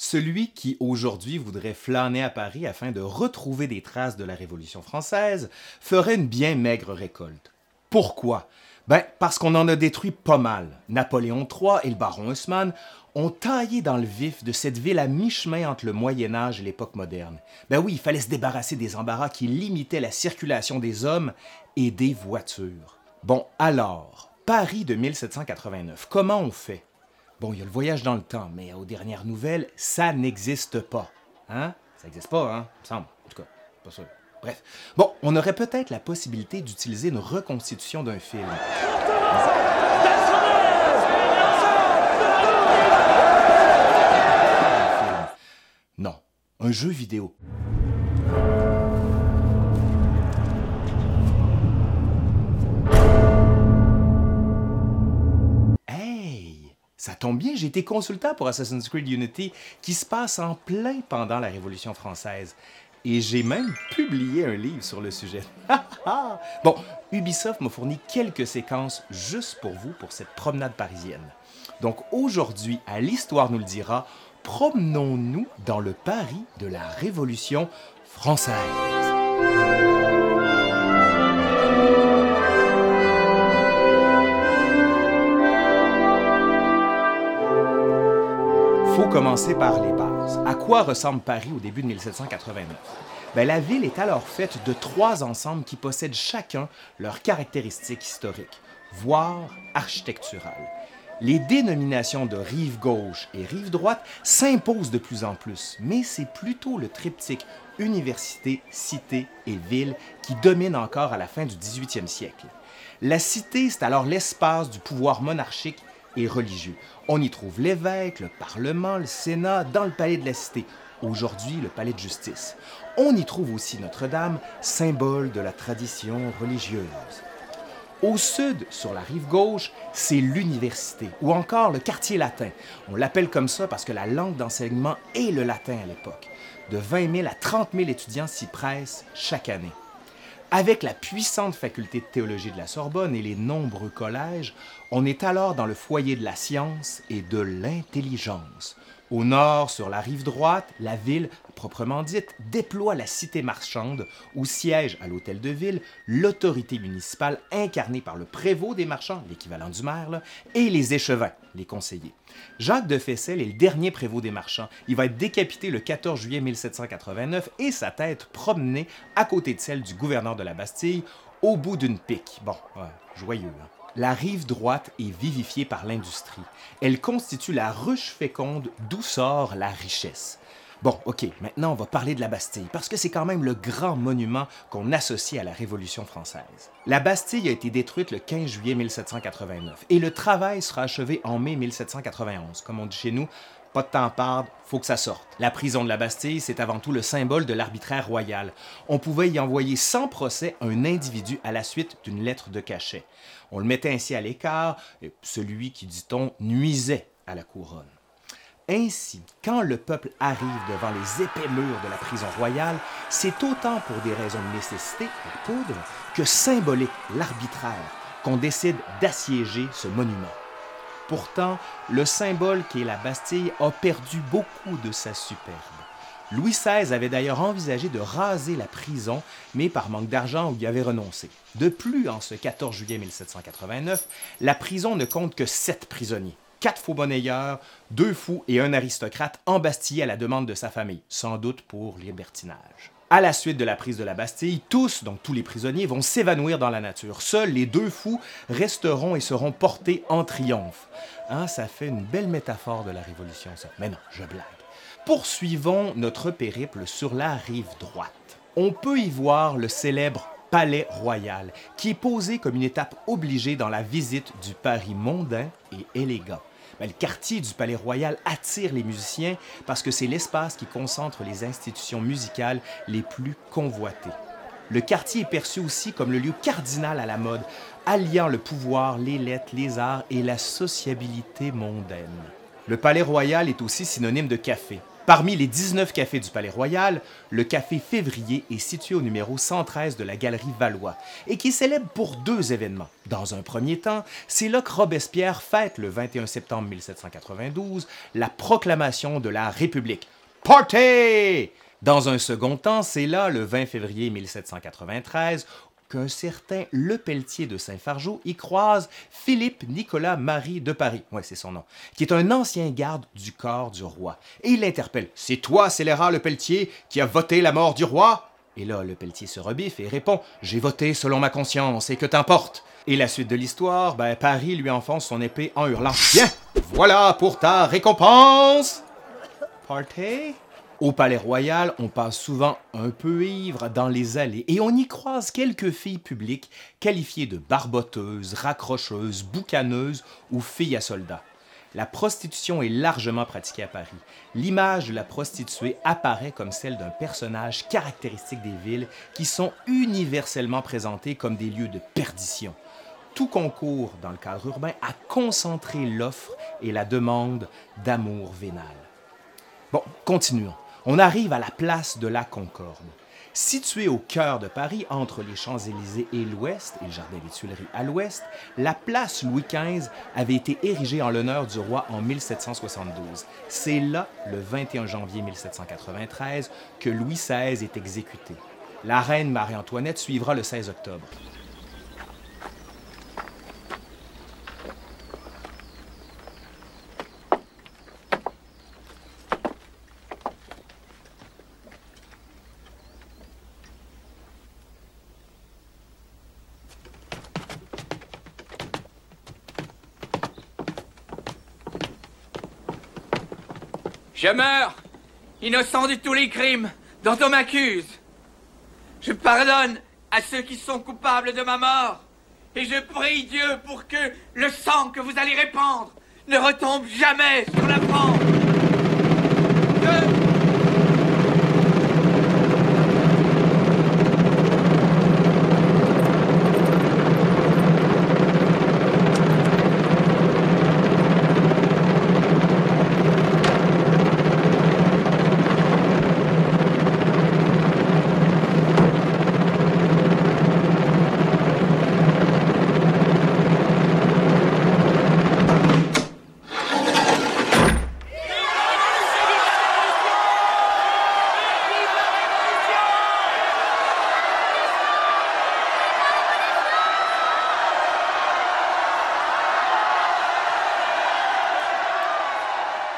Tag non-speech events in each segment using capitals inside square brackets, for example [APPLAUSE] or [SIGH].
Celui qui aujourd'hui voudrait flâner à Paris afin de retrouver des traces de la Révolution française ferait une bien maigre récolte. Pourquoi? Ben parce qu'on en a détruit pas mal. Napoléon III et le baron Haussmann ont taillé dans le vif de cette ville à mi-chemin entre le Moyen Âge et l'époque moderne. Ben oui, il fallait se débarrasser des embarras qui limitaient la circulation des hommes et des voitures. Bon, alors, Paris de 1789, comment on fait? Bon, il y a le voyage dans le temps, mais aux dernières nouvelles, ça n'existe pas. Hein? Ça n'existe pas, hein? Il me semble. En tout cas, pas sûr. Bref. Bon, on aurait peut-être la possibilité d'utiliser une reconstitution d'un film. Non, un jeu vidéo. Ça tombe bien, j'ai été consultant pour Assassin's Creed Unity qui se passe en plein pendant la Révolution française. Et j'ai même publié un livre sur le sujet. [LAUGHS] bon, Ubisoft m'a fourni quelques séquences juste pour vous pour cette promenade parisienne. Donc aujourd'hui, à l'Histoire nous le dira, promenons-nous dans le Paris de la Révolution française. Faut commencer par les bases. À quoi ressemble Paris au début de 1789? Ben, la ville est alors faite de trois ensembles qui possèdent chacun leurs caractéristiques historiques, voire architecturales. Les dénominations de rive gauche et rive droite s'imposent de plus en plus, mais c'est plutôt le triptyque université, cité et ville qui domine encore à la fin du 18e siècle. La cité, c'est alors l'espace du pouvoir monarchique religieux. On y trouve l'évêque, le Parlement, le Sénat, dans le palais de la Cité, aujourd'hui le palais de justice. On y trouve aussi Notre-Dame, symbole de la tradition religieuse. Au sud, sur la rive gauche, c'est l'université ou encore le quartier latin. On l'appelle comme ça parce que la langue d'enseignement est le latin à l'époque. De 20 000 à 30 000 étudiants s'y pressent chaque année. Avec la puissante faculté de théologie de la Sorbonne et les nombreux collèges, on est alors dans le foyer de la science et de l'intelligence. Au nord, sur la rive droite, la ville, proprement dite, déploie la cité marchande où siège à l'hôtel de ville l'autorité municipale incarnée par le prévôt des marchands, l'équivalent du maire, et les échevins, les conseillers. Jacques de Fessel est le dernier prévôt des marchands. Il va être décapité le 14 juillet 1789 et sa tête promenée à côté de celle du gouverneur de la Bastille au bout d'une pique. Bon, joyeux. Hein? La rive droite est vivifiée par l'industrie. Elle constitue la ruche féconde d'où sort la richesse. Bon, OK, maintenant on va parler de la Bastille, parce que c'est quand même le grand monument qu'on associe à la Révolution française. La Bastille a été détruite le 15 juillet 1789, et le travail sera achevé en mai 1791. Comme on dit chez nous, de temps perdre, faut que ça sorte. La prison de la Bastille, c'est avant tout le symbole de l'arbitraire royal. On pouvait y envoyer sans procès un individu à la suite d'une lettre de cachet. On le mettait ainsi à l'écart, celui qui, dit-on, nuisait à la couronne. Ainsi, quand le peuple arrive devant les épais murs de la prison royale, c'est autant pour des raisons de nécessité, la poudre, que symbolique, l'arbitraire, qu'on décide d'assiéger ce monument. Pourtant, le symbole qu'est la Bastille a perdu beaucoup de sa superbe. Louis XVI avait d'ailleurs envisagé de raser la prison, mais par manque d'argent, il y avait renoncé. De plus, en ce 14 juillet 1789, la prison ne compte que sept prisonniers quatre faux monnayeurs, deux fous et un aristocrate embastillés à la demande de sa famille, sans doute pour libertinage. À la suite de la prise de la Bastille, tous, donc tous les prisonniers, vont s'évanouir dans la nature. Seuls les deux fous resteront et seront portés en triomphe. Hein, ça fait une belle métaphore de la Révolution, ça. Mais non, je blague. Poursuivons notre périple sur la rive droite. On peut y voir le célèbre Palais Royal, qui est posé comme une étape obligée dans la visite du Paris mondain et élégant. Ben, le quartier du Palais Royal attire les musiciens parce que c'est l'espace qui concentre les institutions musicales les plus convoitées. Le quartier est perçu aussi comme le lieu cardinal à la mode, alliant le pouvoir, les lettres, les arts et la sociabilité mondaine. Le Palais Royal est aussi synonyme de café. Parmi les 19 cafés du Palais Royal, le Café Février est situé au numéro 113 de la Galerie Valois et qui célèbre pour deux événements. Dans un premier temps, c'est là que Robespierre fête le 21 septembre 1792 la proclamation de la République. Party! Dans un second temps, c'est là, le 20 février 1793, qu'un certain Le Pelletier de Saint-Fargeau y croise Philippe Nicolas Marie de Paris, ouais, c'est son nom, qui est un ancien garde du corps du roi. Et il l'interpelle C'est toi, scélérat Le Pelletier, qui a voté la mort du roi? Et là, Le Pelletier se rebiffe et répond J'ai voté selon ma conscience, et que t'importe? Et la suite de l'histoire, ben, Paris lui enfonce son épée en hurlant Viens, voilà pour ta récompense! Partez au Palais Royal, on passe souvent un peu ivre dans les allées et on y croise quelques filles publiques qualifiées de barboteuses, raccrocheuses, boucaneuses ou filles à soldats. La prostitution est largement pratiquée à Paris. L'image de la prostituée apparaît comme celle d'un personnage caractéristique des villes qui sont universellement présentées comme des lieux de perdition. Tout concourt, dans le cadre urbain, à concentrer l'offre et la demande d'amour vénal. Bon, continuons on arrive à la place de la Concorde. Située au cœur de Paris, entre les Champs-Élysées et l'Ouest, et le Jardin des Tuileries à l'Ouest, la place Louis XV avait été érigée en l'honneur du roi en 1772. C'est là, le 21 janvier 1793, que Louis XVI est exécuté. La reine Marie-Antoinette suivra le 16 octobre. Je meurs, innocent de tous les crimes dont on m'accuse. Je pardonne à ceux qui sont coupables de ma mort. Et je prie Dieu pour que le sang que vous allez répandre ne retombe jamais sur la France.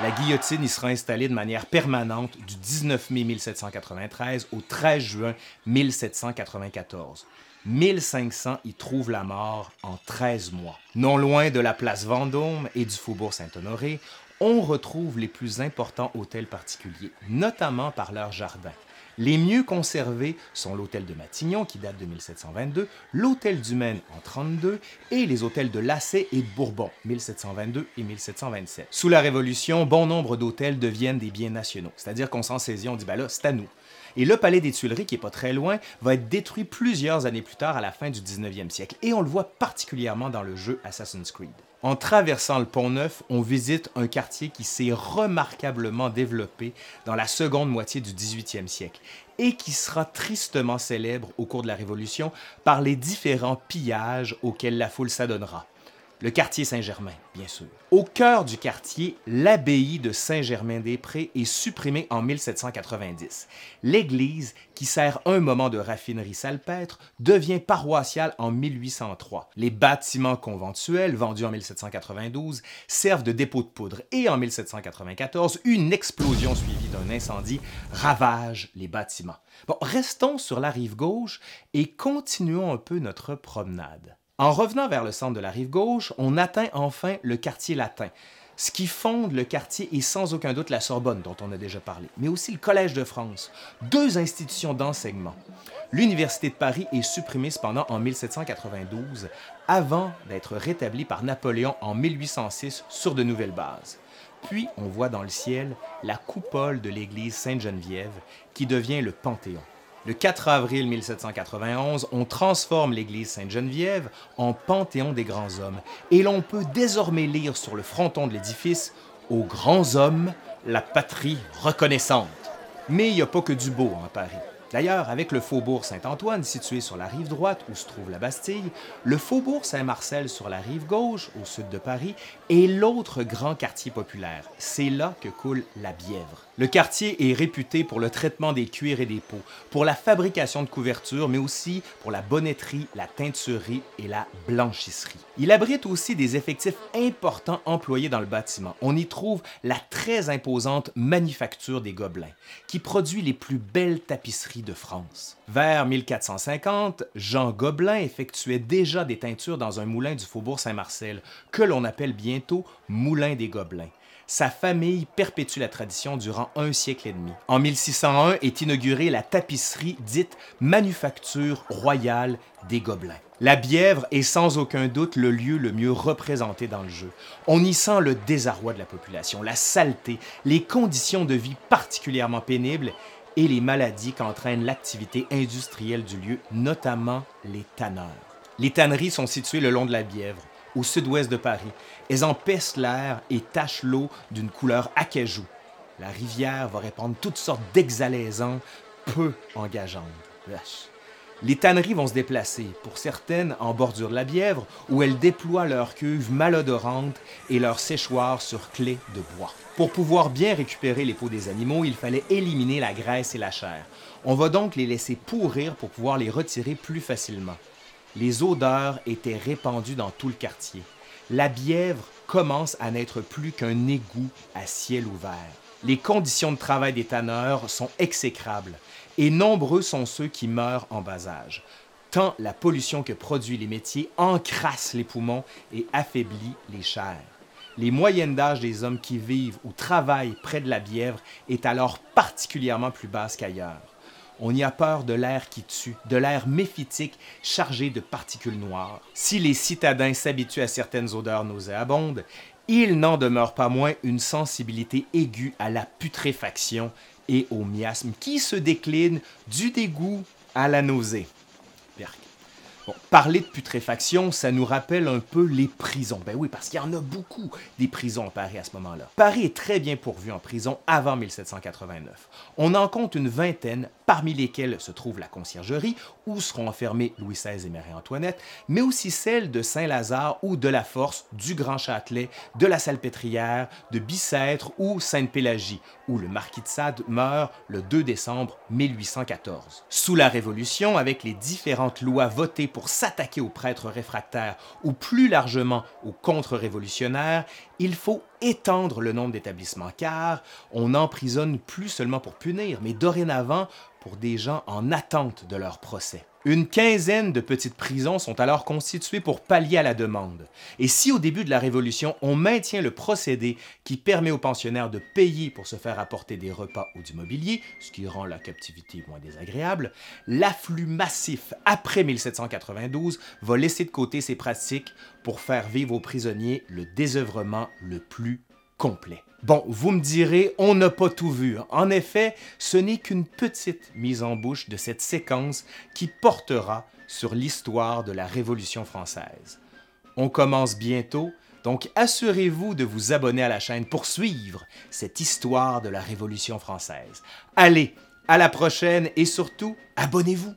La guillotine y sera installée de manière permanente du 19 mai 1793 au 13 juin 1794. 1500 y trouvent la mort en 13 mois. Non loin de la place Vendôme et du faubourg Saint-Honoré, on retrouve les plus importants hôtels particuliers, notamment par leurs jardins. Les mieux conservés sont l'hôtel de Matignon, qui date de 1722, l'hôtel du Maine en 32 et les hôtels de Lassay et de Bourbon, 1722 et 1727. Sous la Révolution, bon nombre d'hôtels deviennent des biens nationaux, c'est-à-dire qu'on s'en saisit, on dit, ben là, c'est à nous. Et le palais des Tuileries, qui est pas très loin, va être détruit plusieurs années plus tard à la fin du 19e siècle. Et on le voit particulièrement dans le jeu Assassin's Creed. En traversant le pont Neuf, on visite un quartier qui s'est remarquablement développé dans la seconde moitié du 18e siècle et qui sera tristement célèbre au cours de la Révolution par les différents pillages auxquels la foule s'adonnera le quartier Saint-Germain, bien sûr. Au cœur du quartier, l'abbaye de Saint-Germain-des-Prés est supprimée en 1790. L'église, qui sert un moment de raffinerie salpêtre, devient paroissiale en 1803. Les bâtiments conventuels, vendus en 1792, servent de dépôt de poudre et en 1794, une explosion suivie d'un incendie ravage les bâtiments. Bon, restons sur la rive gauche et continuons un peu notre promenade. En revenant vers le centre de la rive gauche, on atteint enfin le quartier latin. Ce qui fonde le quartier est sans aucun doute la Sorbonne, dont on a déjà parlé, mais aussi le Collège de France, deux institutions d'enseignement. L'Université de Paris est supprimée cependant en 1792, avant d'être rétablie par Napoléon en 1806 sur de nouvelles bases. Puis on voit dans le ciel la coupole de l'église Sainte-Geneviève, qui devient le Panthéon. Le 4 avril 1791, on transforme l'église Sainte-Geneviève en Panthéon des grands hommes et l'on peut désormais lire sur le fronton de l'édifice Aux grands hommes, la patrie reconnaissante. Mais il n'y a pas que du beau en Paris. D'ailleurs, avec le faubourg Saint-Antoine situé sur la rive droite où se trouve la Bastille, le faubourg Saint-Marcel sur la rive gauche au sud de Paris est l'autre grand quartier populaire. C'est là que coule la Bièvre. Le quartier est réputé pour le traitement des cuirs et des peaux, pour la fabrication de couvertures, mais aussi pour la bonnetterie, la teinturerie et la blanchisserie. Il abrite aussi des effectifs importants employés dans le bâtiment. On y trouve la très imposante Manufacture des Gobelins, qui produit les plus belles tapisseries de France. Vers 1450, Jean Gobelin effectuait déjà des teintures dans un moulin du faubourg Saint-Marcel, que l'on appelle bientôt Moulin des Gobelins sa famille perpétue la tradition durant un siècle et demi. En 1601 est inaugurée la tapisserie dite Manufacture royale des Gobelins. La Bièvre est sans aucun doute le lieu le mieux représenté dans le jeu. On y sent le désarroi de la population, la saleté, les conditions de vie particulièrement pénibles et les maladies qu'entraîne l'activité industrielle du lieu, notamment les tanneurs. Les tanneries sont situées le long de la Bièvre au sud-ouest de Paris. Elles empestent l'air et tachent l'eau d'une couleur acajou. La rivière va répandre toutes sortes d'exhalaisons peu engageantes. Les tanneries vont se déplacer, pour certaines en bordure de la Bièvre, où elles déploient leurs cuves malodorantes et leurs séchoirs sur clés de bois. Pour pouvoir bien récupérer les peaux des animaux, il fallait éliminer la graisse et la chair. On va donc les laisser pourrir pour pouvoir les retirer plus facilement les odeurs étaient répandues dans tout le quartier. La Bièvre commence à n'être plus qu'un égout à ciel ouvert. Les conditions de travail des tanneurs sont exécrables et nombreux sont ceux qui meurent en bas âge, tant la pollution que produit les métiers encrasse les poumons et affaiblit les chairs. Les moyennes d'âge des hommes qui vivent ou travaillent près de la Bièvre est alors particulièrement plus basse qu'ailleurs. On y a peur de l'air qui tue, de l'air méphitique chargé de particules noires. Si les citadins s'habituent à certaines odeurs nauséabondes, il n'en demeure pas moins une sensibilité aiguë à la putréfaction et au miasme qui se décline du dégoût à la nausée parler de putréfaction, ça nous rappelle un peu les prisons. Ben oui, parce qu'il y en a beaucoup des prisons à Paris à ce moment-là. Paris est très bien pourvu en prison avant 1789. On en compte une vingtaine, parmi lesquelles se trouve la conciergerie, où seront enfermés Louis XVI et Marie-Antoinette, mais aussi celle de Saint-Lazare ou de la Force, du Grand Châtelet, de la Salpêtrière, de Bicêtre ou Sainte-Pélagie, où le marquis de Sade meurt le 2 décembre 1814. Sous la Révolution, avec les différentes lois votées pour s'attaquer aux prêtres réfractaires ou plus largement aux contre-révolutionnaires, il faut étendre le nombre d'établissements car on n'emprisonne plus seulement pour punir, mais dorénavant pour des gens en attente de leur procès. Une quinzaine de petites prisons sont alors constituées pour pallier à la demande. Et si au début de la Révolution, on maintient le procédé qui permet aux pensionnaires de payer pour se faire apporter des repas ou du mobilier, ce qui rend la captivité moins désagréable, l'afflux massif après 1792 va laisser de côté ces pratiques pour faire vivre aux prisonniers le désœuvrement le plus complet. Bon, vous me direz, on n'a pas tout vu. En effet, ce n'est qu'une petite mise en bouche de cette séquence qui portera sur l'histoire de la Révolution française. On commence bientôt, donc assurez-vous de vous abonner à la chaîne pour suivre cette histoire de la Révolution française. Allez, à la prochaine et surtout, abonnez-vous.